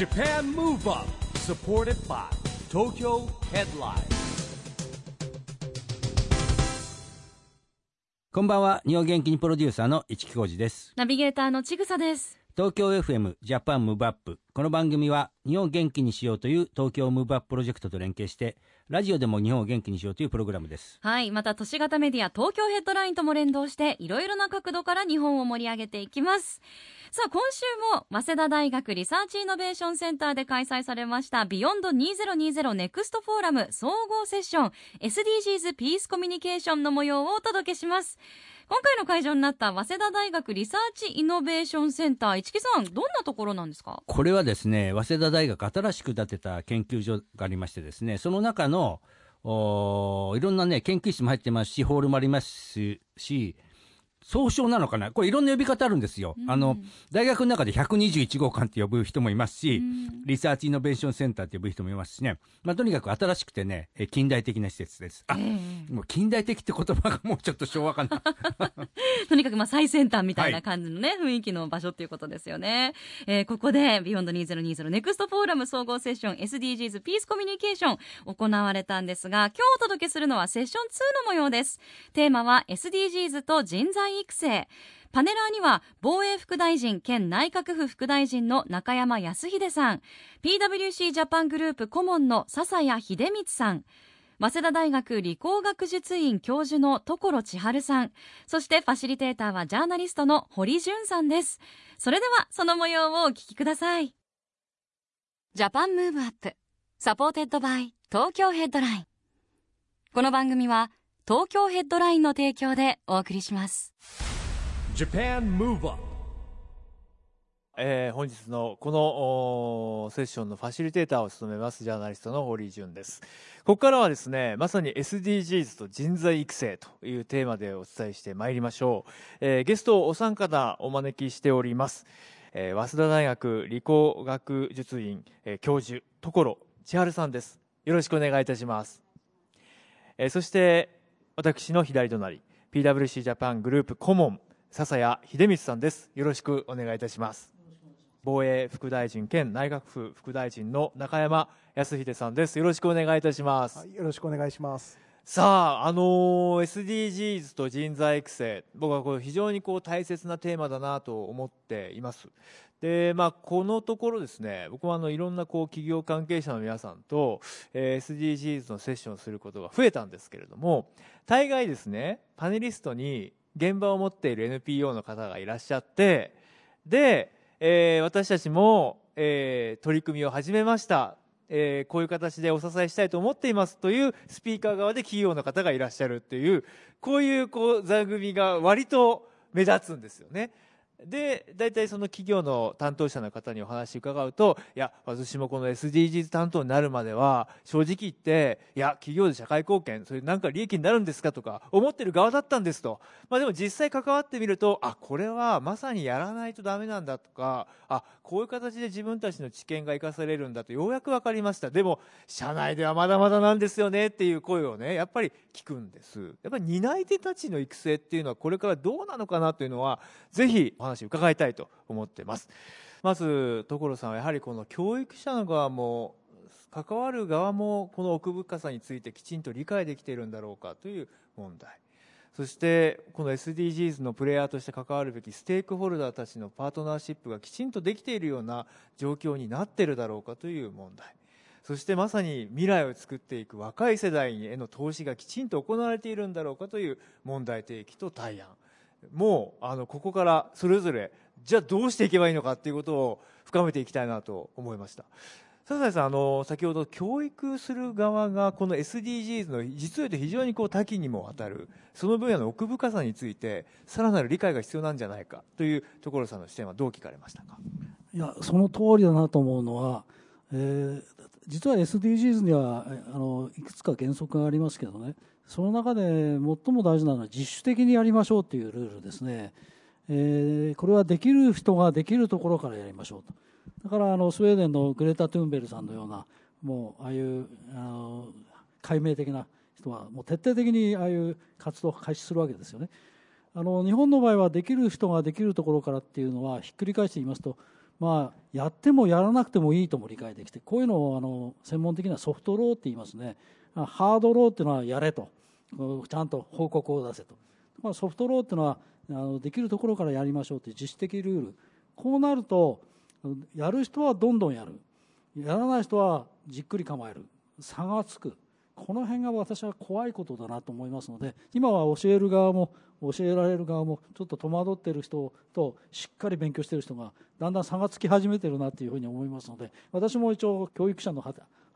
JAPAN MOVE UP SUPPORTED BY TOKYO HEADLINE こんばんは日本元気にプロデューサーの一木広治ですナビゲーターのちぐさです。東京 FM ジャパンムーブアップこの番組は日本を元気にしようという東京ムーブアッププロジェクトと連携してラジオでも日本を元気にしようというプログラムですはい。また都市型メディア東京ヘッドラインとも連動していろいろな角度から日本を盛り上げていきます。さあ、今週も早稲田大学リサーチイノベーションセンターで開催されました BEYOND 2020 NEXT FORUM 総合セッション SDGs ピースコミュニケーションの模様をお届けします。今回の会場になった早稲田大学リサーチイノベーションセンター一木さんどんなところなんですか？これはですね早稲田大学新しく建てた研究所がありましてですねその中のおいろんなね研究室も入ってますしホールもありますし総称なのかな？これいろんな呼び方あるんですよ、あの大学の中で121号館って呼ぶ人もいますし、リサーチイノベーションセンターって呼ぶ人もいますしね、まあ、とにかく新しくてねえ近代的な施設です。あ、もう近代的って言葉がもうちょっと昭和かな。とにかくまあ最先端みたいな感じのね、雰囲気の場所っていうことですよね。えーここで、 BEYOND 2020 NEXT FORUM 総合セッション SDGs ピースコミュニケーション行われたんですが、今日お届けするのはセッション2の模様です。テーマは SDGs と人材育成。パネラーには防衛副大臣兼内閣府副大臣の中山康秀さん。PWC ジャパングループ顧問の笹谷秀光さん。早稲田大学理工学術院教授の所千春さん。そしてファシリテーターはジャーナリストの堀潤さんです。それではその模様をお聞きください。 JAPAN MOVE UP SUPPORTED BY TOKYO HEADLINE。この番組は東京ヘッドラインの提供でお送りします。えー本日のこのセッションのファシリテーターを務めますジャーナリストの堀潤です。ここからはですねまさに SDGs と人材育成というテーマでお伝えしてまいりましょう、えーゲストをお三方お招きしております、えー早稲田大学理工学術院、えー教授所千春さんです。よろしくお願いいたします、えーそして私の左隣 PWC ジャパングループ顧問笹谷秀光さんです。よろしくお願いいたします。防衛副大臣兼内閣府副大臣の中山康秀さんです。よろしくお願いいたします、はい、よろしくお願いします。さああのー SDGs と人材育成。僕はこれ非常にこう大切なテーマだなと思っています。でまあこのところですね僕もあのいろんなこう企業関係者の皆さんと、えー SDGs のセッションをすることが増えたんですけれども大概ですねパネリストに現場を持っている NPO の方がいらっしゃってで、えー私たちも、えー取り組みを始めました。えーこういう形でお支えしたいと思っていますというスピーカー側で企業の方がいらっしゃるっていうこういうこう座組が割と目立つんですよね。で大体その企業の担当者の方にお話伺うといや私もこの SDGs 担当になるまでは正直言っていや企業で社会貢献それなんか利益になるんですかとか思ってる側だったんですと、まあ、でも実際関わってみるとあこれはまさにやらないとダメなんだとかあこういう形で自分たちの知見が生かされるんだとようやく分かりました。でも社内ではまだまだなんですよねっていう声をねやっぱり聞くんです。やっぱり担い手たちの育成っていうのはこれからどうなのかなというのはぜひお話伺いたいと思ってます。まず所さんはやはりこの教育者の側も関わる側もこの奥深さについてきちんと理解できているんだろうかという問題。そしてこの SDGs のプレイヤーとして関わるべきステークホルダーたちのパートナーシップがきちんとできているような状況になっているだろうかという問題。そしてまさに未来を作っていく若い世代への投資がきちんと行われているんだろうかという問題提起と対案。もうあのここからそれぞれじゃあどうしていけばいいのかということを深めていきたいなと思いました。笹谷さんあの先ほど教育する側がこの SDGs の実を言うと非常にこう多岐にもわたるその分野の奥深さについてさらなる理解が必要なんじゃないかという所さんの視点はどう聞かれましたか？いや、その通りだなと思うのは、えー実は SDGs にはあのいくつか原則がありますけどね、その中で最も大事なのは自主的にやりましょうというルールですね。えーこれはできる人ができるところからやりましょうと。だからあのスウェーデンのグレタ・トゥーンベルさんのようなもうああいうあの解明的な人はもう徹底的にああいう活動を開始するわけですよね。あの日本の場合はできる人ができるところからっていうのはひっくり返して言いますとまあ、やってもやらなくてもいいとも理解できてこういうのをあの専門的なソフトローって言いますねハードローっていうのはやれとちゃんと報告を出せと、まあ、ソフトローっていうのはあのできるところからやりましょうという自主的ルール。こうなるとやる人はどんどんやる。やらない人はじっくり構える。差がつく。この辺が私は怖いことだなと思いますので今は教える側も教えられる側もちょっと戸惑っている人としっかり勉強している人がだんだん差がつき始めているなというふうに思いますので私も一応教育者の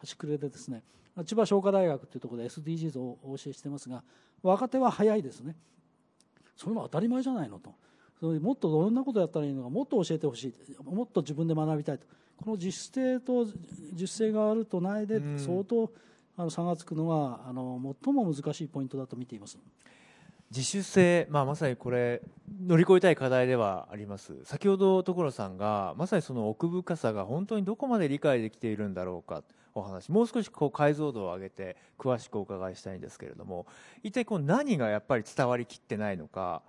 端くれでですね千葉商科大学というところで SDGs をお教えしてますが若手は早いですね。それも当たり前じゃないのと。もっとどんなことやったらいいのかもっと教えてほしい。もっと自分で学びたいと。この自主性と自主性があるとないで相当あの差がつくのがあの最も難しいポイントだと見ています。自主性、まあ、まさにこれ乗り越えたい課題ではあります。先ほど所さんがまさにその奥深さが本当にどこまで理解できているんだろうかお話。もう少しこう解像度を上げて詳しくお伺いしたいんですけれども一体こう何がやっぱり伝わりきってないのか、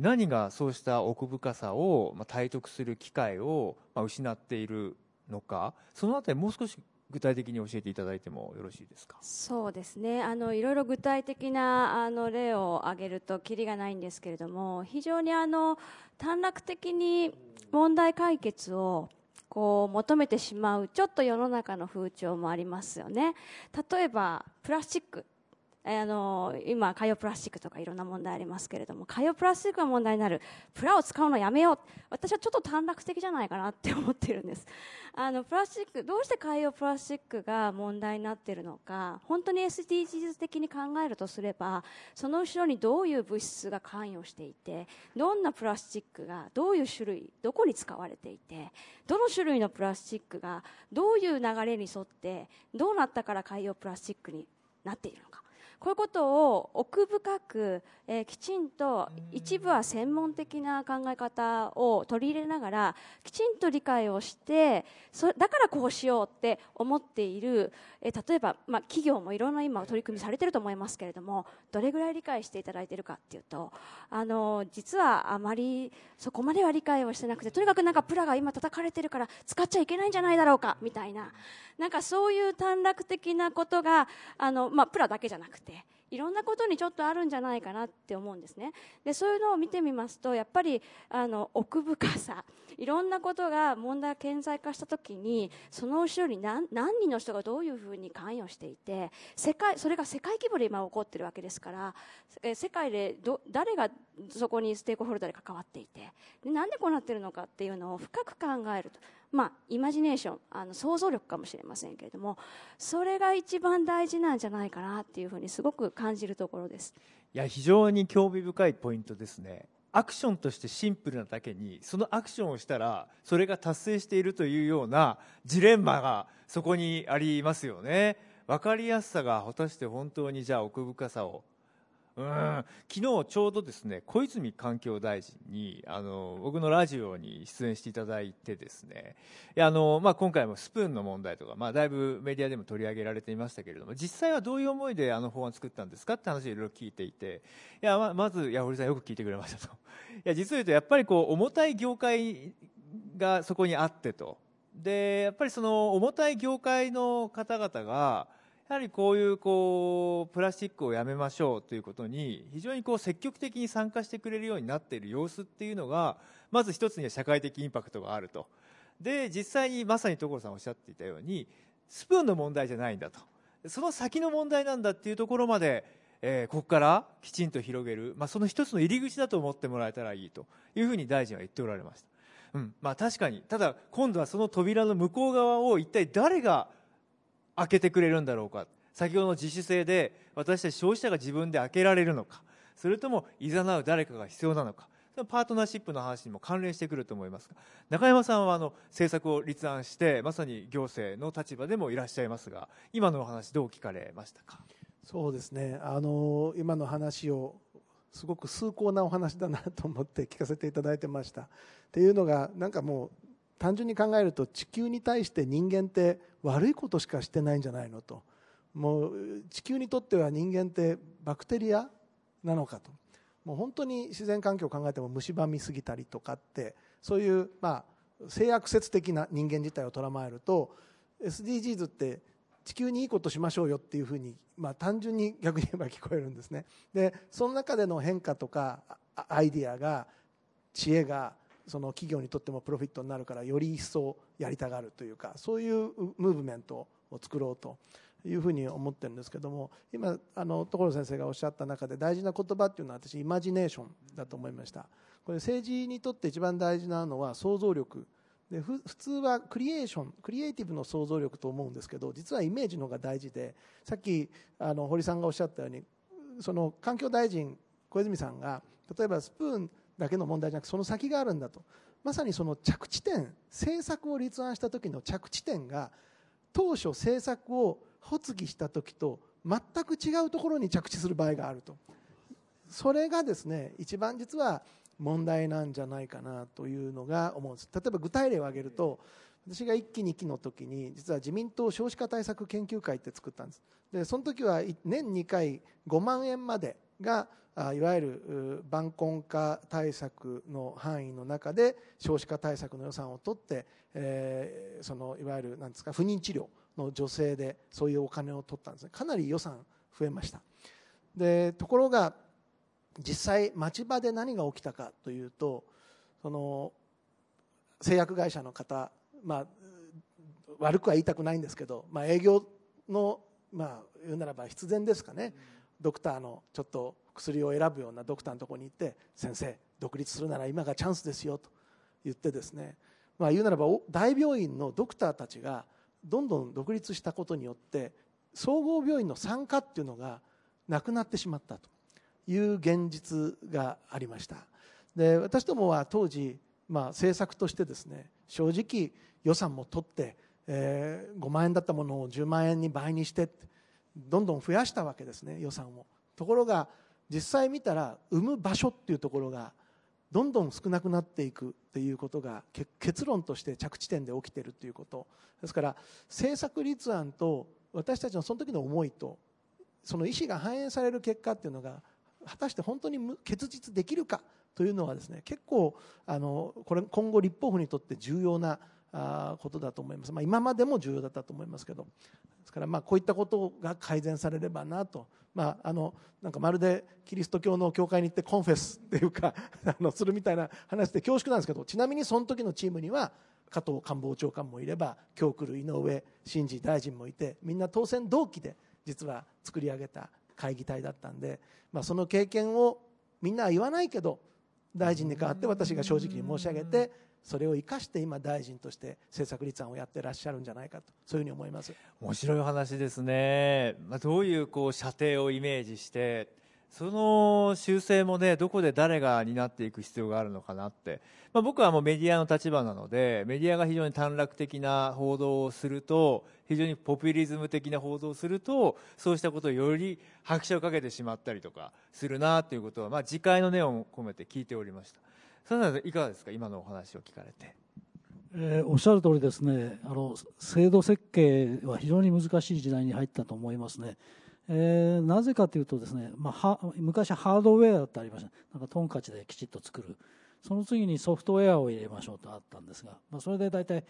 何がそうした奥深さを、まあ、体得する機会を、まあ、失っているのかそのあたりもう少し具体的に教えていただいてもよろしいですか？そうですね。あのいろいろ具体的なあの例を挙げるときりがないんですけれども非常にあの短絡的に問題解決をこう求めてしまうちょっと世の中の風潮もありますよね。例えばプラスチック。あの今、海洋プラスチックとかいろんな問題ありますけれども海洋プラスチックが問題になるプラを使うのやめよう。私はちょっと短絡的じゃないかなって思ってるんです。あのプラスチックどうして海洋プラスチックが問題になっているのか本当に SDGs 的に考えるとすればその後ろにどういう物質が関与していてどんなプラスチックがどういう種類どこに使われていてどの種類のプラスチックがどういう流れに沿ってどうなったから海洋プラスチックになっているのか。こういうことを奥深く、えー、きちんと一部は専門的な考え方を取り入れながらきちんと理解をしてそだからこうしようって思っている、えー、例えば、まあ、企業もいろんな今取り組みされてると思いますけれどもどれぐらい理解していただいているかっていうとあの実はあまりそこまでは理解をしてなくてとにかくなんかプラが今叩かれてるから使っちゃいけないんじゃないだろうかみたいな。なんかそういう短絡的なことがあの、まあ、プラだけじゃなくていろんなことにちょっとあるんじゃないかなって思うんですねでそういうのを見てみますとやっぱりあの奥深さいろんなことが問題が顕在化した時にその後ろに何何人の人がどういうふうに関与していて世界それが世界規模で今起こってるわけですからえ世界でど誰がそこにステークホルダーで関わっていてでなんでこうなってるのかっていうのを深く考えると。まあ、イマジネーションあの想像力かもしれませんけれどもそれが一番大事なんじゃないかなっていうふうにすごく感じるところです。いや非常に興味深いポイントですね。アクションとしてシンプルなだけにそのアクションをしたらそれが達成しているというようなジレンマがそこにありますよね。分かりやすさが果たして本当にじゃあ奥深さをうん。昨日ちょうどですね小泉環境大臣にあの僕のラジオに出演していただいてですね。あの、まあ、今回もスプーンの問題とか、まあ、だいぶメディアでも取り上げられていましたけれども実際はどういう思いであの法案作ったんですかって話をいろいろ聞いていていやままずいや堀さんよく聞いてくれましたと。いや実を言うとやっぱりこう重たい業界がそこにあってと。でやっぱりその重たい業界の方々がやはりこういうこうプラスチックをやめましょうということに非常にこう積極的に参加してくれるようになっている様子っていうのがまず一つには社会的インパクトがあると。で実際にまさに所さんおっしゃっていたようにスプーンの問題じゃないんだと。その先の問題なんだっていうところまで、えー、ここからきちんと広げる、まあ、その一つの入り口だと思ってもらえたらいいと。いうふうに大臣は言っておられました、うん。まあ、確かに。ただ今度はその扉の向こう側を一体誰が開けてくれるんだろうか。先ほどの自主性で私たち消費者が自分で開けられるのか。それともいざなう誰かが必要なのか。パートナーシップの話にも関連してくると思いますが。中山さんはあの政策を立案してまさに行政の立場でもいらっしゃいますが今のお話どう聞かれましたか？そうですね。あの今の話をすごく崇高なお話だなと思って聞かせていただいてました。っていうのがなんかもう単純に考えると地球に対して人間って悪いことしかしてないんじゃないのと。もう地球にとっては人間ってバクテリアなのかと。もう本当に自然環境を考えても蝕みすぎたりとかってそういう、まあ、性悪説的な人間自体を捉まえると SDGs って地球にいいことしましょうよっていうふうに、まあ、単純に逆に言えば聞こえるんですね。でその中での変化とかアイディアが知恵がその企業にとってもプロフィットになるからより一層やりたがるというかそういうムーブメントを作ろうというふうに思ってるんですけども今あの所先生がおっしゃった中で大事な言葉っていうのは私イマジネーションだと思いました。これ政治にとって一番大事なのは想像力。で普通はクリエーションクリエイティブの想像力と思うんですけど実はイメージの方が大事でさっきあの堀さんがおっしゃったようにその環境大臣小泉さんが例えばスプーンだけの問題じゃなくその先があるんだと。まさにその着地点政策を立案した時の着地点が当初政策を発議した時と全く違うところに着地する場合があると。それがですね一番実は問題なんじゃないかなというのが思うんです。例えば具体例を挙げると私が1期2期の時に実は自民党少子化対策研究会って作ったんです。でその時は年2回5万円までがいわゆる晩婚化対策の範囲の中で少子化対策の予算を取って、えー、そのいわゆるなんですか不妊治療の女性でそういうお金を取ったんですね。かなり予算増えました。でところが実際町場で何が起きたかというとその製薬会社の方、まあ、悪くは言いたくないんですけど、まあ、営業の、まあ、言うならば必然ですかね、ドクターのちょっと薬を選ぶようなドクターのところに行って先生独立するなら今がチャンスですよと言ってですね、まあ、言うならば大病院のドクターたちがどんどん独立したことによって総合病院の参加っていうのがなくなってしまったという現実がありました。で私どもは当時、まあ、政策としてですね正直予算も取って、えー、5万円だったものを10万円に倍にしてどんどん増やしたわけですね予算を。ところが実際見たら生む場所っていうところがどんどん少なくなっていくっていうことが結論として着地点で起きているということ。ですから政策立案と私たちのその時の思いとその意思が反映される結果っていうのが果たして本当に結実できるかというのはですね結構あのこれ今後立法府にとって重要なことだと思います、まあ、今までも重要だったと思いますけど。ですからまあこういったことが改善されればなと、まあ、あのなんかまるでキリスト教の教会に行ってコンフェスっていうか あのするみたいな話で恐縮なんですけどちなみにその時のチームには加藤官房長官もいれば今日来る井上真司大臣もいてみんな当選同期で実は作り上げた会議体だったんで、まあ、その経験をみんなは言わないけど大臣に代わって私が正直に申し上げてそれを生かして今大臣として政策立案をやってらっしゃるんじゃないかとそういうふうに思います。面白い話ですね、まあ、どういうこう射程をイメージしてその修正もねどこで誰が担っていく必要があるのかなって、まあ、僕はもうメディアの立場なのでメディアが非常に短絡的な報道をすると非常にポピュリズム的な報道をするとそうしたことをより拍車をかけてしまったりとかするなということは、まあ、自戒の念を込めて聞いておりましたそれいかがですか？今のお話を聞かれて。えー、おっしゃる通りですねあの制度設計は非常に難しい時代に入ったと思いますね。えー、なぜかというとですね、まあ、昔ハードウェアってありました。なんかトンカチできちっと作る。その次にソフトウェアを入れましょうとあったんですが、まあ、それで大体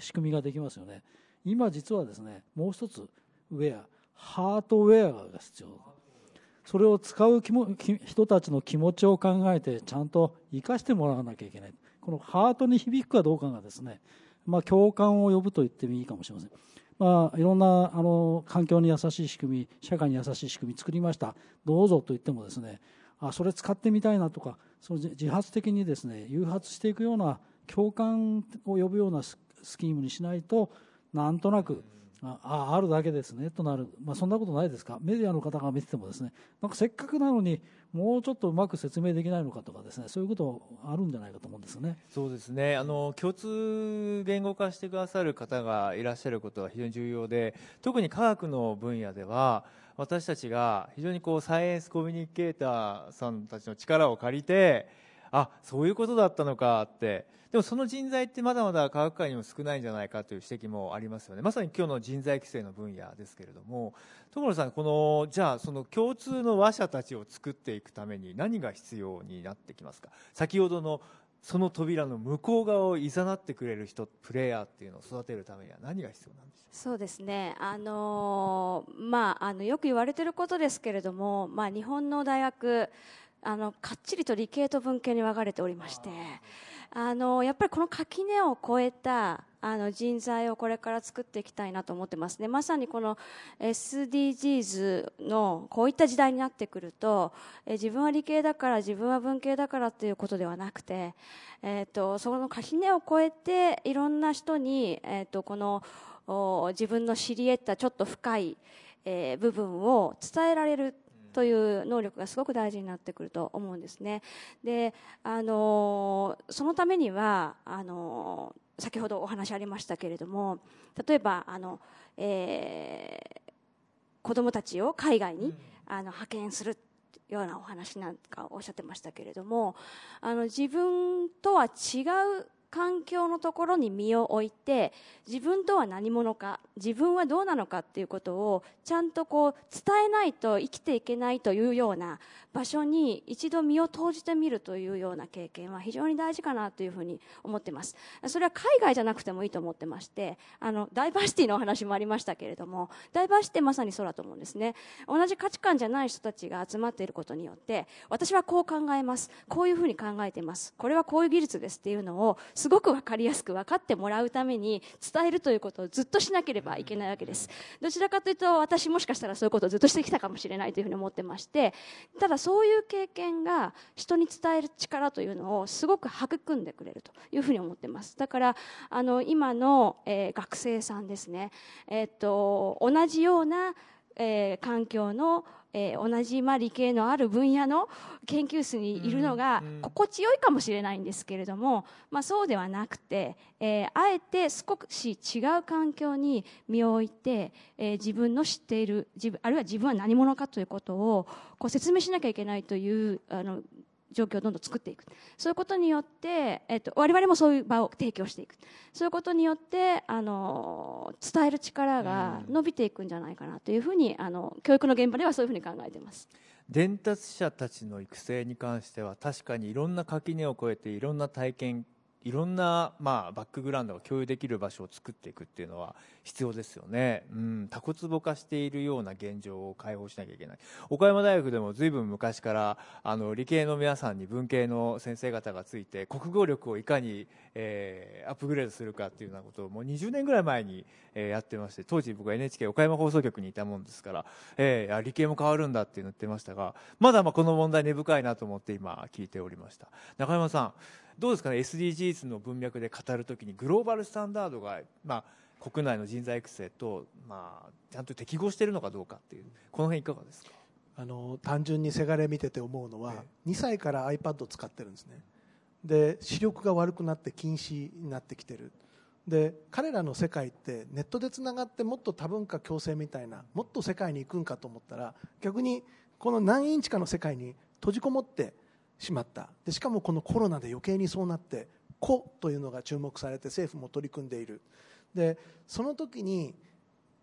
仕組みができますよね。今実はですねもう一つウェアハートウェアが必要。それを使う人たちの気持ちを考えてちゃんと生かしてもらわなきゃいけない。このハートに響くかどうかがですね、まあ、共感を呼ぶと言ってもいいかもしれません。まあ、いろんなあの環境に優しい仕組み社会に優しい仕組み作りました。どうぞと言ってもですねあそれ使ってみたいなとかその自発的にですね誘発していくような共感を呼ぶようなスキームにしないとなんとなくああるだけですねとなる、まあ、そんなことないですか？メディアの方が見ててもですねなんかせっかくなのにもうちょっとうまく説明できないのかとかですねそういうことあるんじゃないかと思うんですね。そうですね。あの共通言語化してくださる方がいらっしゃることは非常に重要で特に科学の分野では私たちが非常にこうサイエンスコミュニケーターさんたちの力を借りてあそういうことだったのかって。でもその人材ってまだまだ科学界にも少ないんじゃないかという指摘もありますよね。まさに今日の人材規制の分野ですけれども。所さんこのじゃあその共通の話者たちを作っていくために何が必要になってきますか？先ほどのその扉の向こう側を誘ってくれる人プレイヤーっていうのを育てるためには何が必要なんでしょう？そうですね、あのーまあ、あのよく言われてることですけれども、まあ、日本の大学あのかっちりと理系と文系に分かれておりましてあのやっぱりこの垣根を越えたあの人材をこれから作っていきたいなと思ってます。ねまさにこの SDGs のこういった時代になってくるとえ自分は理系だから自分は文系だからということではなくて、えー、とその垣根を越えていろんな人に、えー、とこの自分の知り得たちょっと深い、えー部分を伝えられるという能力がすごく大事になってくると思うんですね。で、あのそのためにはあの先ほどお話ありましたけれども例えばあの、えー子どもたちを海外に、あの派遣するようなお話なんかおっしゃってましたけれどもあの自分とは違う環境のところに身を置いて自分とは何者か自分はどうなのかっていうことをちゃんとこう伝えないと生きていけないというような場所に一度身を投じてみるというような経験は非常に大事かなというふうに思ってます。それは海外じゃなくてもいいと思ってましてあのダイバーシティのお話もありましたけれどもダイバーシティまさにそうだと思うんですね。同じ価値観じゃない人たちが集まっていることによって私はこう考えます。こういうふうに考えています。これはこういう技術ですっていうのをすごく分かりやすく分かってもらうために伝えるということをずっとしなければいけないわけです。どちらかというと私もしかしたらそういうことをずっとしてきたかもしれないというふうに思ってましてただそういう経験が人に伝える力というのをすごく育んでくれるというふうに思ってます。だからあの今の、えー学生さんですね、えーっと同じようなえー環境の、えー同じ、まあ、理系のある分野の研究室にいるのが心地よいかもしれないんですけれども、まあ、そうではなくて、えーあえて少し違う環境に身を置いて、えー自分の知っている自分あるいは自分は何者かということをこう説明しなきゃいけないというあの状況をどんどん作っていく。そういうことによって、えっと、我々もそういう場を提供していく。そういうことによってあの伝える力が伸びていくんじゃないかなというふうにあの教育の現場ではそういうふうに考えています。伝達者たちの育成に関しては確かにいろんな垣根を越えていろんな体験いろんな、まあ、バックグラウンドが共有できる場所を作っていくっていうのは必要ですよね、うん、タコツボ化しているような現状を解放しなきゃいけない。岡山大学でもずいぶん昔からあの理系の皆さんに文系の先生方がついて国語力をいかに、えーアップグレードするかっていうようなことをもう20年ぐらい前に、えーやってまして当時僕は NHK 岡山放送局にいたもんですから、えー理系も変わるんだって言ってましたがまだまあこの問題根深いなと思って今聞いておりました。中山さんどうですかね？SDGs の文脈で語るときにグローバルスタンダードが、まあ、国内の人材育成と、まあ、ちゃんと適合しているのかどうかっていうこの辺いかがですか？あの単純にせがれ見てて思うのは、2歳から iPad を使ってるんですね。で視力が悪くなって近視になってきてる。で彼らの世界ってネットでつながってもっと多文化共生みたいなもっと世界に行くんかと思ったら逆にこの何インチかの世界に閉じこもってしまった。でしかもこのコロナで余計にそうなって個というのが注目されて政府も取り組んでいる。でその時に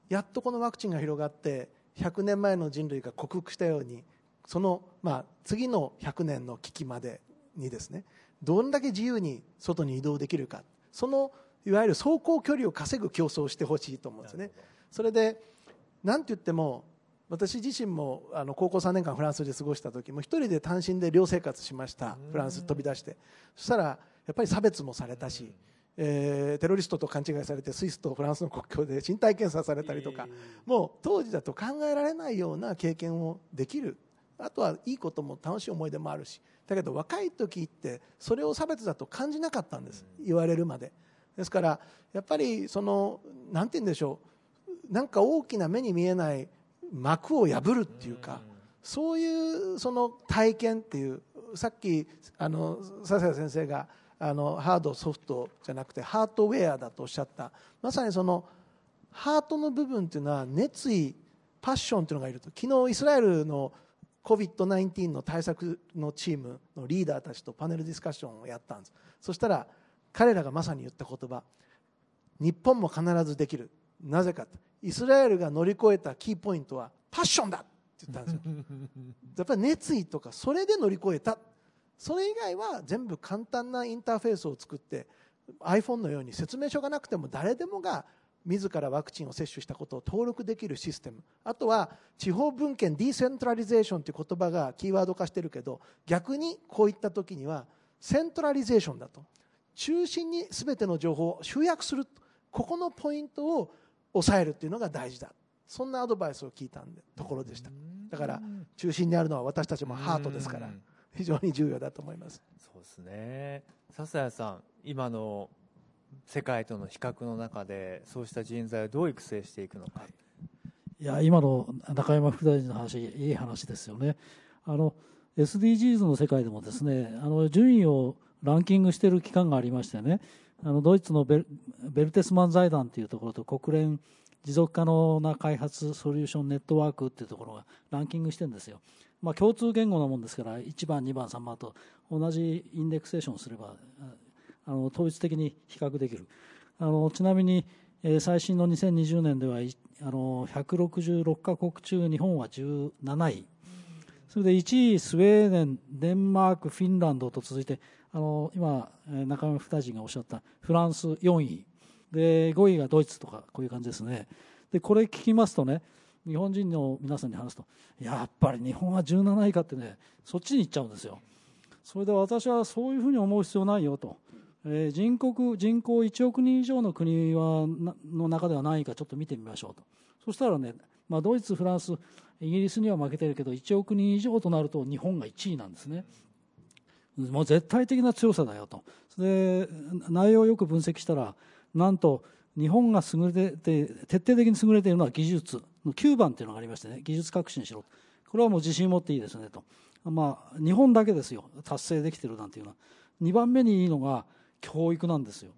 やっとこのワクチンが広がって100年前の人類が克服したようにその、まあ、次の100年の危機までにですねどんだけ自由に外に移動できるか。そのいわゆる走行距離を稼ぐ競争をしてほしいと思うんですね。それでなんて言っても私自身もあの高校3年間フランスで過ごした時も一人で単身で寮生活しました。フランス飛び出して。そしたらやっぱり差別もされたし、えーテロリストと勘違いされてスイスとフランスの国境で身体検査されたりとか、もう当時だと考えられないような経験をできる。あとはいいことも楽しい思い出もあるし。だけど若い時ってそれを差別だと感じなかったんです。言われるまで。ですからやっぱりそのなんて言うんでしょう。なんか大きな目に見えない幕を破るっていうかそういうその体験っていうさっきあの笹谷先生があのハードソフトじゃなくてハートウェアだとおっしゃった。まさにそのハートの部分っていうのは熱意パッションっていうのがいると。昨日イスラエルの COVID-19 の対策のチームのリーダーたちとパネルディスカッションをやったんです。そしたら彼らがまさに言った言葉。日本も必ずできる。なぜかとイスラエルが乗り越えたキーポイントはパッションだって言ったんですよ。やっぱり熱意とかそれで乗り越えたそれ以外は全部簡単なインターフェースを作って iPhone のように説明書がなくても誰でもが自らワクチンを接種したことを登録できるシステムあとは地方分権ディーセントラリゼーションという言葉がキーワード化してるけど逆にこういった時にはセントラリゼーションだと。中心に全ての情報を集約するここのポイントを抑えるっていうのが大事だ。そんなアドバイスを聞いたんでところでした。だから中心にあるのは私たちもハートですからうん。非常に重要だと思います。そうですね。笹谷さん今の世界との比較の中でそうした人材をどう育成していくのか、い。や今の中山副大臣の話いい話ですよね。あの SDGs の世界でもですねあの順位をランキングしている機関がありましてねあのドイツのベルベルテスマン財団というところと国連持続可能な開発ソリューションネットワークっていうところがランキングしてるんですよ、まあ、共通言語なもんですから1番2番3番と同じインデックセーションすればあの統一的に比較できる。あのちなみに、えー最新の2020年ではあの166カ国中日本は17位。それで1位スウェーデンデンマークフィンランドと続いてあの今中山副大臣がおっしゃったフランス4位。で5位がドイツとかこういう感じですね。でこれ聞きますとね日本人の皆さんに話すとやっぱり日本は17位かってねそっちに行っちゃうんですよ。それで私はそういうふうに思う必要ないよと、えー人国人口1億人以上の国はの中では何位かちょっと見てみましょうと。そしたらね、まあ、ドイツ、フランスイギリスには負けてるけど1億人以上となると日本が1位なんですね。もう絶対的な強さだよと。で内容をよく分析したらなんと日本が優れて徹底的に優れているのは技術の9番っていうのがありましてね技術革新しろ。これはもう自信を持っていいですねと、まあ、日本だけですよ。達成できてるなんていうのは。2番目にいいのが教育なんですよ。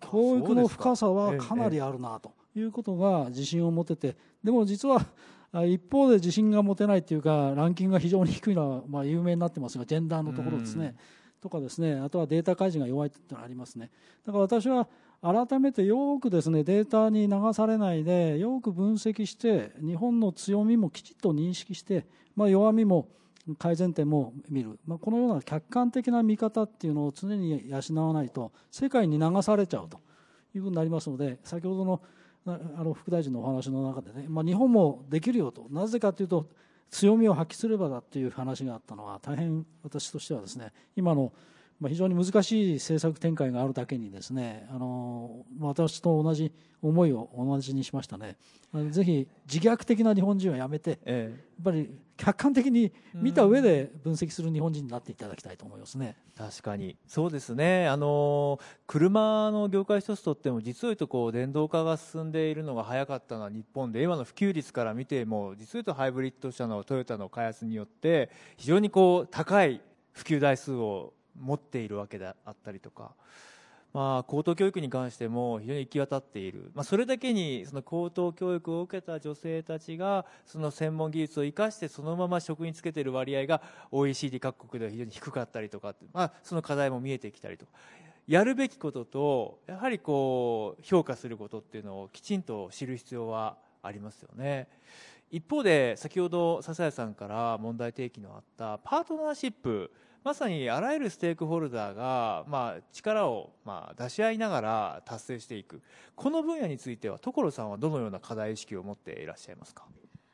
教育の深さはか。なりあるなということが自信を持ててでも実はあ一方で自信が持てないというかランキングが非常に低いのはまあ有名になってますがジェンダーのところですね。とかですね。あとはデータ開示が弱いというのがありますね。だから私は改めてよくですねデータに流されないでよく分析して日本の強みもきちっと認識して、まあ、弱みも改善点も見る、まあ、このような客観的な見方っていうのを常に養わないと世界に流されちゃうというふうになりますので先ほどのあの副大臣のお話の中でね、まあ、日本もできるよと。なぜかというと強みを発揮すればだという話があったのは大変私としてはですね今のまあ非常に難しい政策展開があるだけにですねあのまあ私と同じ思いを同じにしましたね。ぜひ自虐的な日本人はやめてやっえぱり客観的に見た上で分析する日本人になっていただきたいと思いますね。え確かに。そうですね。あの車の業界一つとっても実を言うとこう電動化が進んでいるのが早かったのは日本で今の普及率から見ても実を言うとハイブリッド車のトヨタの開発によって非常にこう高い普及台数を持っているわけであったりとか、まあ、高等教育に関しても非常に行き渡っている、まあ、それだけにその高等教育を受けた女性たちがその専門技術を生かしてそのまま職に就けている割合が OECD 各国では非常に低かったりとか、まあ、その課題も見えてきたりとか。やるべきこととやはりこう評価することっていうのをきちんと知る必要はありますよね。一方で先ほど笹谷さんから問題提起のあったパートナーシップまさにあらゆるステークホルダーが、まあ、力を、まあ、出し合いながら達成していく。この分野については所さんはどのような課題意識を持っていらっしゃいますか？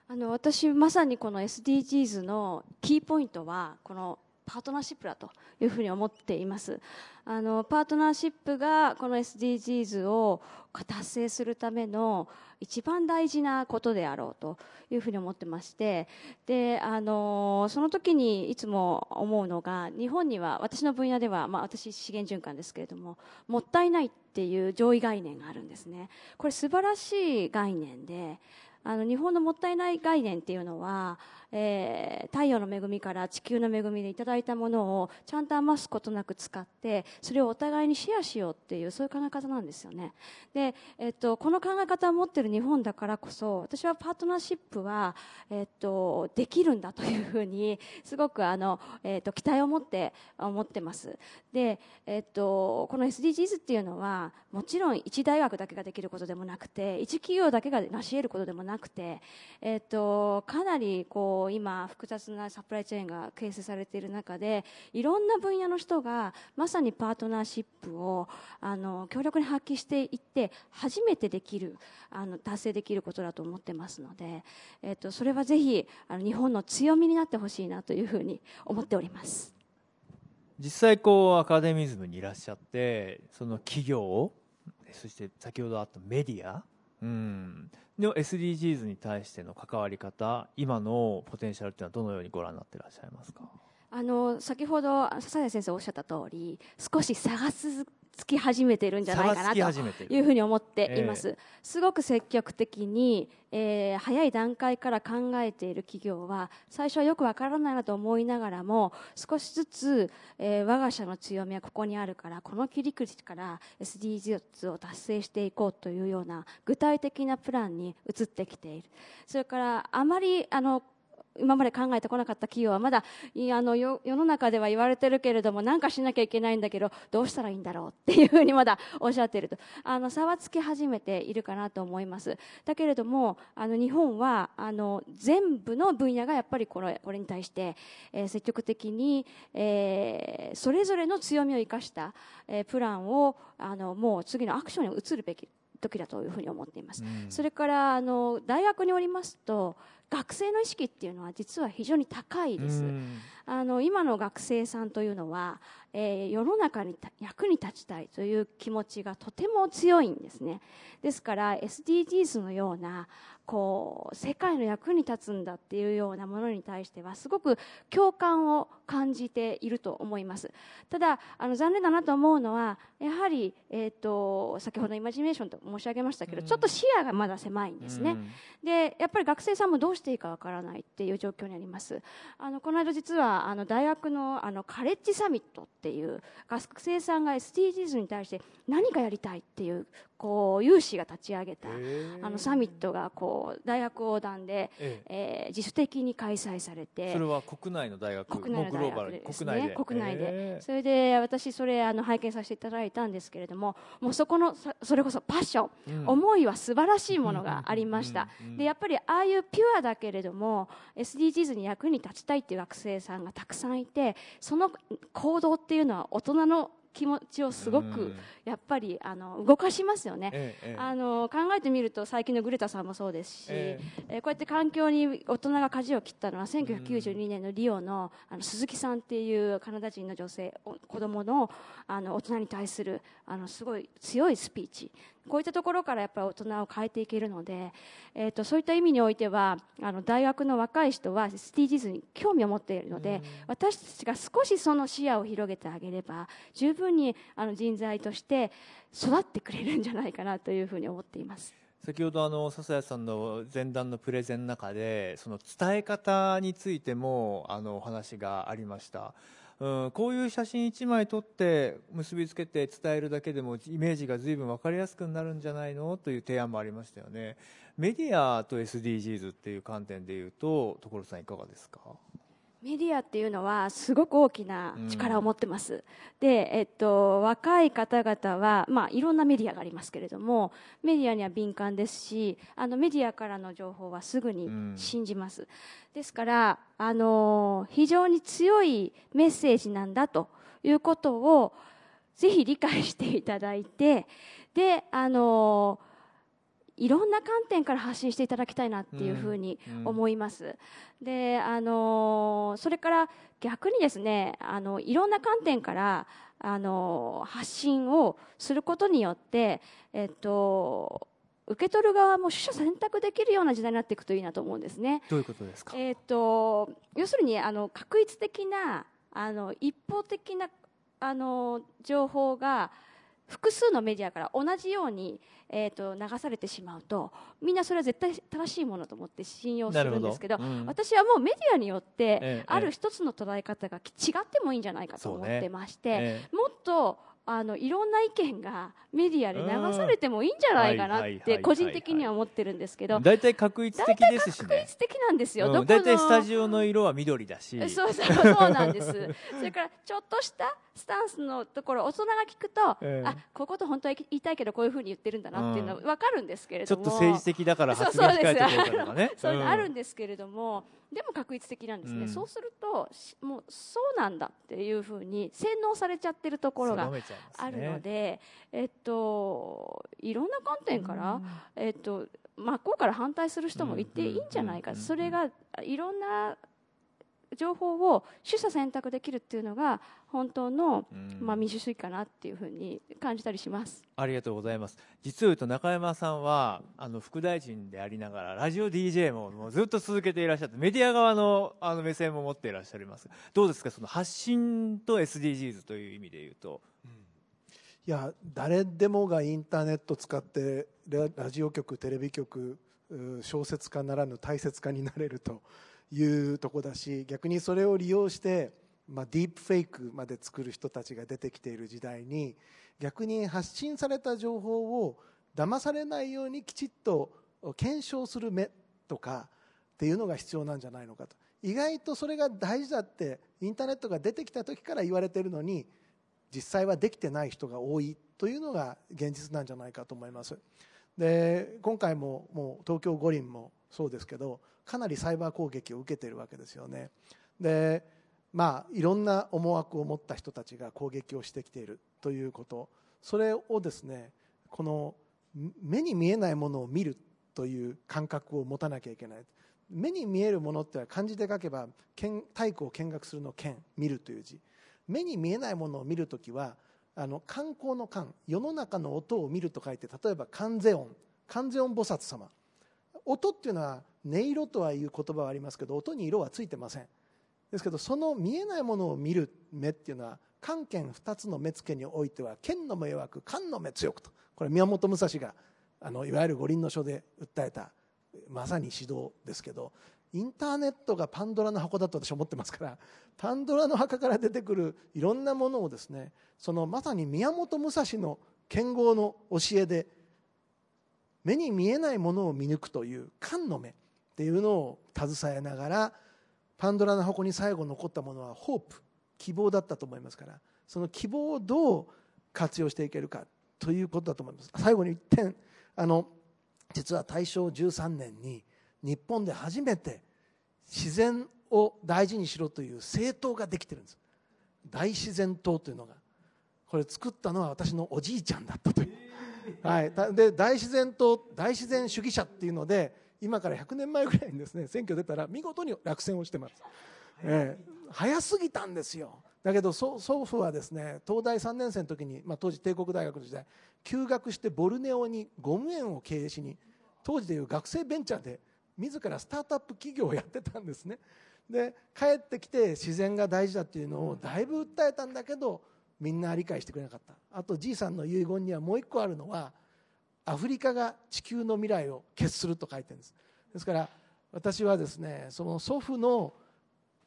あの私まさにこの SDGs のキーポイントはこのパートナーシップだというふうに思っています。あのパートナーシップがこの SDGs を達成するための一番大事なことであろうというふうに思ってましてであのその時にいつも思うのが日本には私の分野では、まあ、私資源循環ですけれどももったいないっていう上位概念があるんですね。これ素晴らしい概念であの日本のもったいない概念っていうのは、えー太陽の恵みから地球の恵みでいただいたものをちゃんと余すことなく使ってそれをお互いにシェアしようっていうそういう考え方なんですよね。で、えっと、この考え方を持ってる日本だからこそ私はパートナーシップは、えっと、できるんだというふうにすごくあの、えっと、期待を持って思ってます。で、えっと、この SDGs っていうのはもちろん一大学だけができることでもなくて一企業だけが成し得ることでもなくて、えっと、かなりこう今複雑なサプライチェーンが形成されている中でいろんな分野の人がまさにパートナーシップをあの強力に発揮していって初めてできるあの達成できることだと思ってますので、えっとそれはぜひあの日本の強みになってほしいなというふうに思っております。実際こうアカデミズムにいらっしゃってその企業そして先ほどあったメディア、うん、の SDGs に対しての関わり方今のポテンシャルというのはどのようにご覧になっていらっしゃいますか？あの先ほど笹谷先生おっしゃった通り少し差がつき始めてるんじゃないかなというふうに思っています、すごく積極的に、えー早い段階から考えている企業は最初はよくわからないなと思いながらも少しずつ、えー我が社の強みはここにあるからこの切り口から SDGs を達成していこうというような具体的なプランに移ってきている。それからあまりあの今まで考えてこなかった企業はまだあの世の中では言われてるけれども何かしなきゃいけないんだけどどうしたらいいんだろうっていうふうにまだ おっしゃっていると。あの差はつき始めているかなと思いますだけれどもあの日本はあの全部の分野がやっぱりこれこれに対して、えー積極的に、えーそれぞれの強みを生かした、えープランをあのもう次のアクションに移るべき時だというふうに思っています、うんそれからあの大学におりますと学生の意識っていうのは実は非常に高いです、うん。あの今の学生さんというのは、えー世の中にた役に立ちたいという気持ちがとても強いんですね。ですから SDGs のようなこう世界の役に立つんだっていうようなものに対してはすごく共感を感じていると思います。ただあの残念だなと思うのはやはり、えー、と先ほどイマジネーションと申し上げましたけど、ちょっと視野がまだ狭いんですね、うん。でやっぱり学生さんもどうしていいかわからないっていう状況にあります。あのこの間実はあの大学のあのカレッジサミットってていう。学生さんが SDGs に対して何かやりたいっていうこう有志が立ち上げたあのサミットがこう大学横断で、ええ。ー自主的に開催されてそれは国内の大学国内の大もうグローバルに学でです国内で。ね国内で。それで私それあの拝見させていただいたんですけれどももうそこのさそれこそパッション、うん。思いは素晴らしいものがありました。でやっぱりああいうピュアだけれども SDGs に役に立ちたいっていう学生さんがたくさんいてその行動っていうのは大人の気持ちをすごくうん。やっぱりあの動かしますよね。ええええ。あの考えてみると最近のグレタさんもそうですし、ええ。ーこうやって環境に大人が舵を切ったのは1992年のリオのあの鈴木さんっていうカナダ人の女性お子供のあの大人に対するあのすごい強いスピーチこういったところからやっぱり大人を変えていけるので、えー、とそういった意味においてはあの大学の若い人は SDGs に興味を持っているので、私たちが少しその視野を広げてあげれば十分にあの人材として育ってくれるんじゃないかなというふうに思っています。先ほどあの笹谷さんの前段のプレゼンの中でその伝え方についてもあのお話がありました、うん、こういう写真1枚撮って結びつけて伝えるだけでもイメージが随分分かりやすくなるんじゃないのという提案もありましたよね。メディアと SDGs っていう観点でいうと所さんいかがですか？メディアっていうのはすごく大きな力を持ってます、で、えっと、若い方々は、まあ、いろんなメディアがありますけれどもメディアには敏感ですしあのメディアからの情報はすぐに信じます、ですからあの非常に強いメッセージなんだということをぜひ理解していただいてであのいろんな観点から発信していただきたいなっていうふうにうん思います。で、あのそれから逆にですね、あのいろんな観点からあの発信をすることによって、えっと受け取る側も取捨選択できるような時代になっていくといいなと思うんですね。どういうことですか？えっと要するにあの確一的なあの一方的なあの情報が複数のメディアから同じように、えー、と流されてしまうとみんなそれは絶対正しいものと思って信用するんですけどうん。私はもうメディアによって、ええある一つの捉え方が違ってもいいんじゃないかと思ってまして、ええ。もっとあのいろんな意見がメディアで流されてもいいんじゃないかなって個人的には思ってるんですけど。大体確一的ですしね。確率的なんですよ、大体スタジオの色は緑だし。そうそうそうなんです。それからちょっとしたスタンスのところ大人が聞くと、ええ。あここと本当は言いたいけどこういうふうに言ってるんだなっていうのは分かるんですけれちょども、っと政治的だからそう発言控えておこうかとかね。そういうのあるうんんですけれども、でも確率的なんですね、うん。そうするとしもうそうなんだっていうふうに洗脳されちゃってるところがねあるので、えっと、いろんな観点から、えっと、真っ向から反対する人もいてうんいいんじゃないか、うんそれがいろんな情報を取捨選択できるっていうのが本当の、うん。まあ、民主主義かなっていうふうに感じたりします。ありがとうございます。実を言うと中山さんはあの副大臣でありながらラジオ DJ ももうずっと続けていらっしゃってメディア側のあの目線も持っていらっしゃいます。どうですか？その発信と SDGs という意味で言うといや誰でもがインターネット使ってラジオ局テレビ局小説家ならぬ大切家になれるというとこだし逆にそれを利用して、まあ、ディープフェイクまで作る人たちが出てきている時代に逆に発信された情報を騙されないようにきちっと検証する目とかっていうのが必要なんじゃないのかと。意外とそれが大事だってインターネットが出てきた時から言われているのに実際はできてない人が多いというのが現実なんじゃないかと思います。で今回ももう東京五輪もそうですけどかなりサイバー攻撃を受けているわけですよね。でまあいろんな思惑を持った人たちが攻撃をしてきているということ。それをですねこの目に見えないものを見るという感覚を持たなきゃいけない。目に見えるものっては漢字で書けば体育を見学するの見見るという字。目に見えないものを見るときはあの観光の観世の中の音を見ると書いて例えば観世音観世音菩薩様。音っていうのは音色とはいう言葉はありますけど音に色はついてません。ですけどその見えないものを見る目っていうのは観見二つの目付けにおいては剣の目弱く観の目強くと。これ宮本武蔵があのいわゆる五輪の書で訴えたまさに指導ですけどインターネットがパンドラの箱だと私は思ってますから パンドラの墓から出てくるいろんなものをですねそのまさに宮本武蔵の剣豪の教えで目に見えないものを見抜くという観の目っていうのを携えながらパンドラの箱に最後残ったものはホープ希望だったと思いますからその希望をどう活用していけるかということだと思います。最後に一点あの実は大正13年に日本で初めて自然を大事にしろという政党ができてるんです。大自然党というのがこれ作ったのは私のおじいちゃんだったという、はい、たで大自然党大自然主義者っていうので今から100年前ぐらいにですね選挙出たら見事に落選をしてます、ええ早すぎたんですよ。だけど祖祖父はですね東大3年生の時に、まあ、当時帝国大学の時代休学してボルネオにゴム園を経営しに当時でいう学生ベンチャーで自らスタートアップ企業をやってたんですね。で帰ってきて自然が大事だっていうのをだいぶ訴えたんだけどみんな理解してくれなかった。あとじいさんの遺言にはもう一個あるのはアフリカが地球の未来を決すると書いてるんです。ですから私はですねその祖父の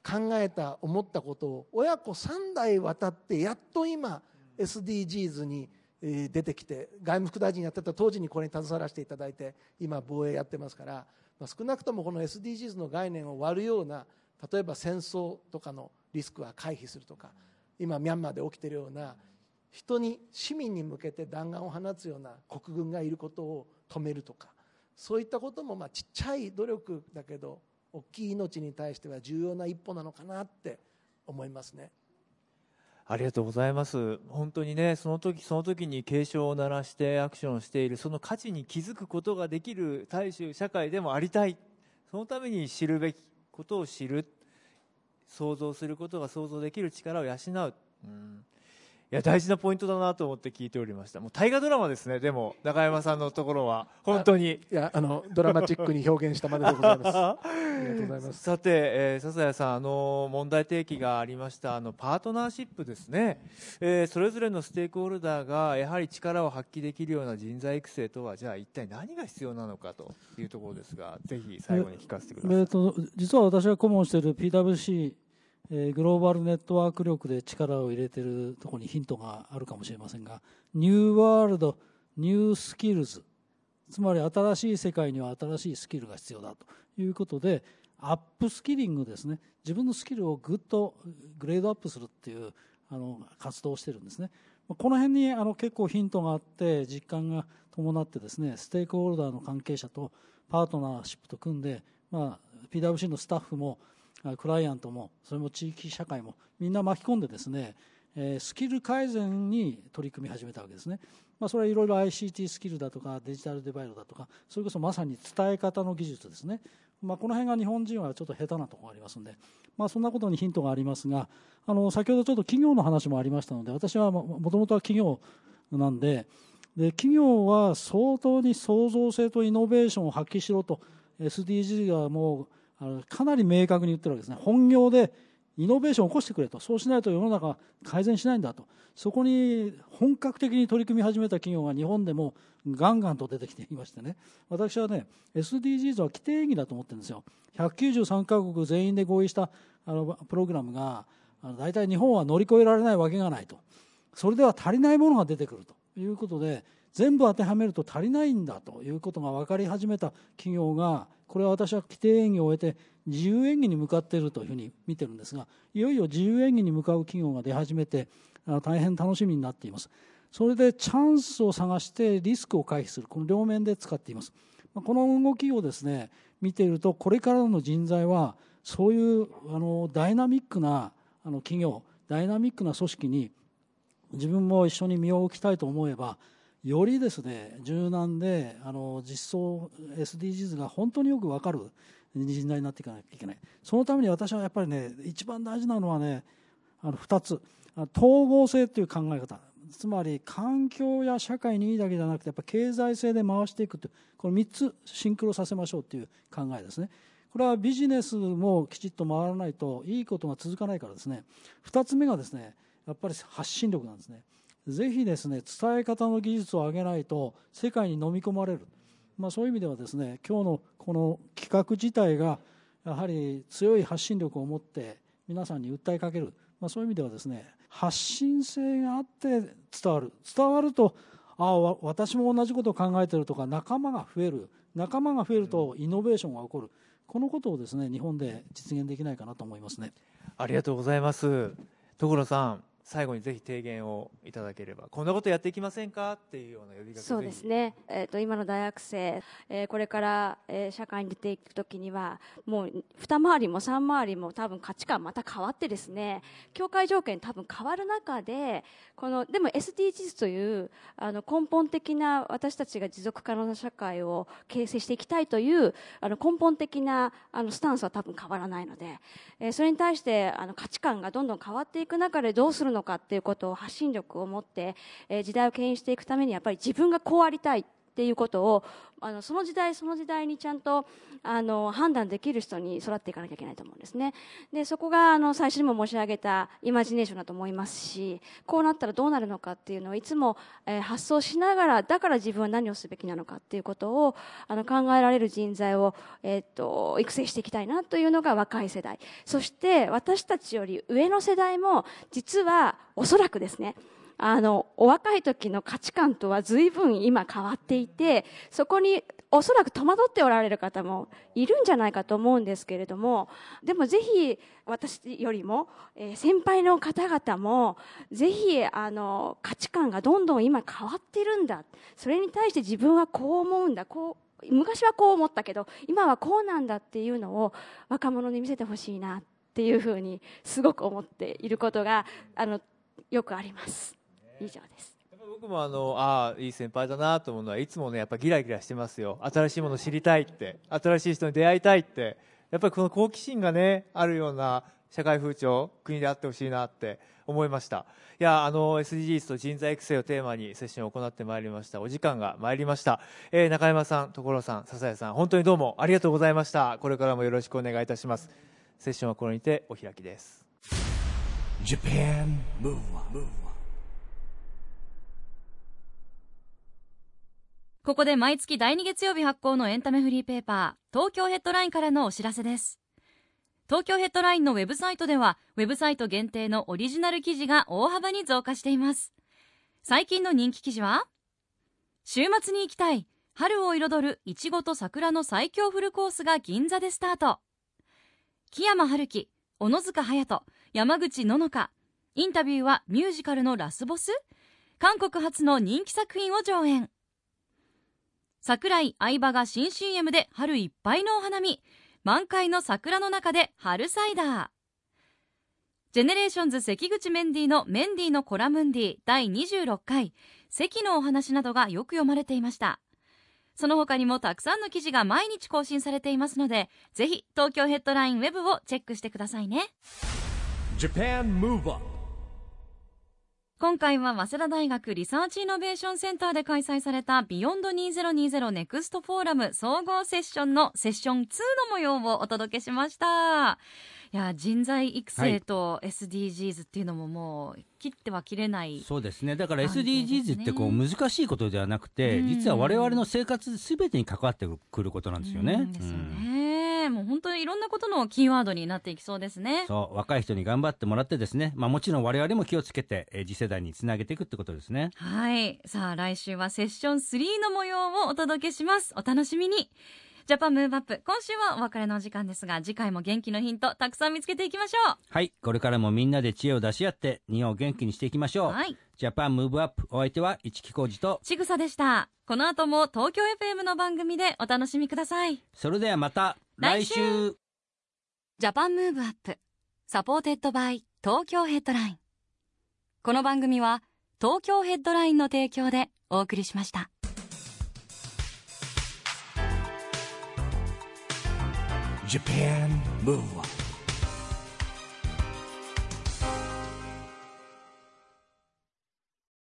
考えた思ったことを親子3代渡ってやっと今 SDGs にえー出てきて外務副大臣やってた当時にこれに携わらせていただいて今防衛やってますから、まあ、少なくともこの SDGs の概念を割るような例えば戦争とかのリスクは回避するとか今ミャンマーで起きているような人に市民に向けて弾丸を放つような国軍がいることを止めるとかそういったこともまあちっちゃい努力だけど大きい命に対しては重要な一歩なのかなって思いますね。ありがとうございます。本当にね、その時その時に警鐘を鳴らしてアクションをしている、その価値に気づくことができる大衆社会でもありたい。そのために知るべきことを知る。想像することが想像できる力を養う。うんいや大事なポイントだなと思って聞いておりました。もう大河ドラマですね。でも中山さんのところは本当に。いやあのドラマチックに表現したまででございます。ありがとうございます。さて、えー、笹谷さん、あの問題提起がありましたあのパートナーシップですね、えーそれぞれのステークホルダーがやはり力を発揮できるような人材育成とはじゃあ一体何が必要なのかというところですがぜひ最後に聞かせてください。えーと実は私が顧問している PWC えーグローバルネットワーク力で力を入れているところにヒントがあるかもしれませんがニューワールドニュースキルズつまり新しい世界には新しいスキルが必要だということでアップスキリングですね。自分のスキルをぐっとグレードアップするっていうあの活動をしてるんですね。この辺にあの結構ヒントがあって実感が伴ってですねステークホルダーの関係者とパートナーシップと組んで、まあ、PWC のスタッフもクライアントもそれも地域社会もみんな巻き込んでですね、スキル改善に取り組み始めたわけですね、まあ、それはいろいろ ICT スキルだとかデジタルデバイドだとかそれこそまさに伝え方の技術ですね、まあ、この辺が日本人はちょっと下手なところがありますので、まあ、そんなことにヒントがありますがあの先ほどちょっと企業の話もありましたので私はもともとは企業なんでで企業は相当に創造性とイノベーションを発揮しろと SDGs がもうあのかなり明確に言ってるわけですね。本業でイノベーションを起こしてくれと。そうしないと世の中は改善しないんだと。そこに本格的に取り組み始めた企業が日本でもガンガンと出てきていましてね。私はね SDGs は規定意義だと思ってるんですよ。193カ国全員で合意したあのプログラムがあの大体日本は乗り越えられないわけがないと。それでは足りないものが出てくると。いうことで全部当てはめると足りないんだということが分かり始めた企業がこれは私は規定演技を終えて自由演技に向かっているというふうに見てるんですがいよいよ自由演技に向かう企業が出始めて大変楽しみになっています。それでチャンスを探してリスクを回避する。この両面で使っています。この動きをですね見ているとこれからの人材はそういうあのダイナミックなあの企業ダイナミックな組織に自分も一緒に身を置きたいと思えばよりですね柔軟であの実装 SDGs が本当によく分かる人材になっていかなきゃいけない。そのために私はやっぱりね一番大事なのはねあの2つ。統合性という考え方。つまり環境や社会にいいだけじゃなくてやっぱ経済性で回していくというこの3つシンクロさせましょうという考えですね。これはビジネスもきちっと回らないといいことが続かないからですね。2つ目がですねやっぱり発信力なんですね。ぜひですね伝え方の技術を上げないと世界に飲み込まれる、まあ、そういう意味ではですね今日のこの企画自体がやはり強い発信力を持って皆さんに訴えかける、まあ、そういう意味ではですね発信性があって伝わる。伝わるとああわ私も同じことを考えてるとか仲間が増える。仲間が増えるとイノベーションが起こる。このことをですね日本で実現できないかなと思いますね。ありがとうございます。所さん最後にぜひ提言をいただければ。こんなことやっていきませんか？っていうような呼びかけ。そうですね、えー、と今の大学生、えーこれから、えー社会に出ていくときにはもう二回りも三回りも多分価値観また変わってですね境界条件多分変わる中でこのでも SDGs というあの根本的な私たちが持続可能な社会を形成していきたいというあの根本的なあのスタンスは多分変わらないので、えーそれに対してあの価値観がどんどん変わっていく中でどうするのかっていうことを発信力を持って、え時代を牽引していくためにやっぱり自分がこうありたいっていうことをあのその時代その時代にちゃんとあの判断できる人に育っていかなきゃいけないと思うんですね。でそこがあの最初にも申し上げたイマジネーションだと思いますしこうなったらどうなるのかっていうのをいつも、えー発想しながらだから自分は何をすべきなのかっていうことをあの考えられる人材を、えーっと育成していきたいなというのが若い世代。そして私たちより上の世代も実はおそらくですねあの、お若い時の価値観とは随分今変わっていて、そこにおそらく戸惑っておられる方もいるんじゃないかと思うんですけれども、でもぜひ私よりも、えー先輩の方々も、ぜひあの、価値観がどんどん今変わってるんだ。それに対して自分はこう思うんだ。こう、昔はこう思ったけど、今はこうなんだっていうのを若者に見せてほしいなっていうふうにすごく思っていることが、あの、よくあります。以上です。僕もあのああいい先輩だなと思うのはいつもねやっぱギラギラしてますよ。新しいものを知りたいって新しい人に出会いたいって。やっぱりこの好奇心がねあるような社会風潮国であってほしいなって思いました。いやあの SDGs と人材育成をテーマにセッションを行ってまいりました。お時間が参りました、えー中山さん所さん笹谷さん本当にどうもありがとうございました。これからもよろしくお願いいたします。セッションはこれにてお開きです Japan Move Up, ここで毎月第2月曜日発行のエンタメフリーペーパー東京ヘッドラインからのお知らせです。東京ヘッドラインのウェブサイトではウェブサイト限定のオリジナル記事が大幅に増加しています。最近の人気記事は週末に行きたい春を彩るいちごと桜の最強フルコースが銀座でスタート。木山春樹小野塚隼人山口ののか。インタビューはミュージカルのラスボス？韓国発の人気作品を上演。桜井相葉が新 CM で春いっぱいのお花見。満開の桜の中で春サイダー。GENERATIONS 関口メンディーのメンディーのコラムンディ第26回。関のお話などがよく読まれていました。その他にもたくさんの記事が毎日更新されていますのでぜひ東京ヘッドラインウェブをチェックしてくださいね。今回は早稲田大学リサーチイノベーションセンターで開催された BEYOND 2020 NEXT FORUM 総合セッションのセッション2の模様をお届けしました。いや人材育成と SDGs っていうのももう切っては切れない、そうですね。だから SDGs ってこう難しいことではなくて、うん。実は我々の生活すべてに関わってくることなんですよね。うんですようんね、もう本当にいろんなことのキーワードになっていきそうですね。そう若い人に頑張ってもらってですね、まあ、もちろん我々も気をつけて、えー次世代につなげていくってことですね。はい。さあ来週はセッション3の模様をお届けします。お楽しみにジャパンムーブアップ今週はお別れのお時間ですが次回も元気のヒントたくさん見つけていきましょはいこれからもみんなで知恵を出し合って日本を元気にしていきましょう。うはい。ジャパンムーブアップお相手は一木広治と。ちぐさでした。この後も東京 FM の番組でお楽しみください。それではまた来週。 JAPAN MOVE UP SUPPORTED BY TOKYO HEADLINE。この番組は東京ヘッドラインの提供でお送りしました Japan move.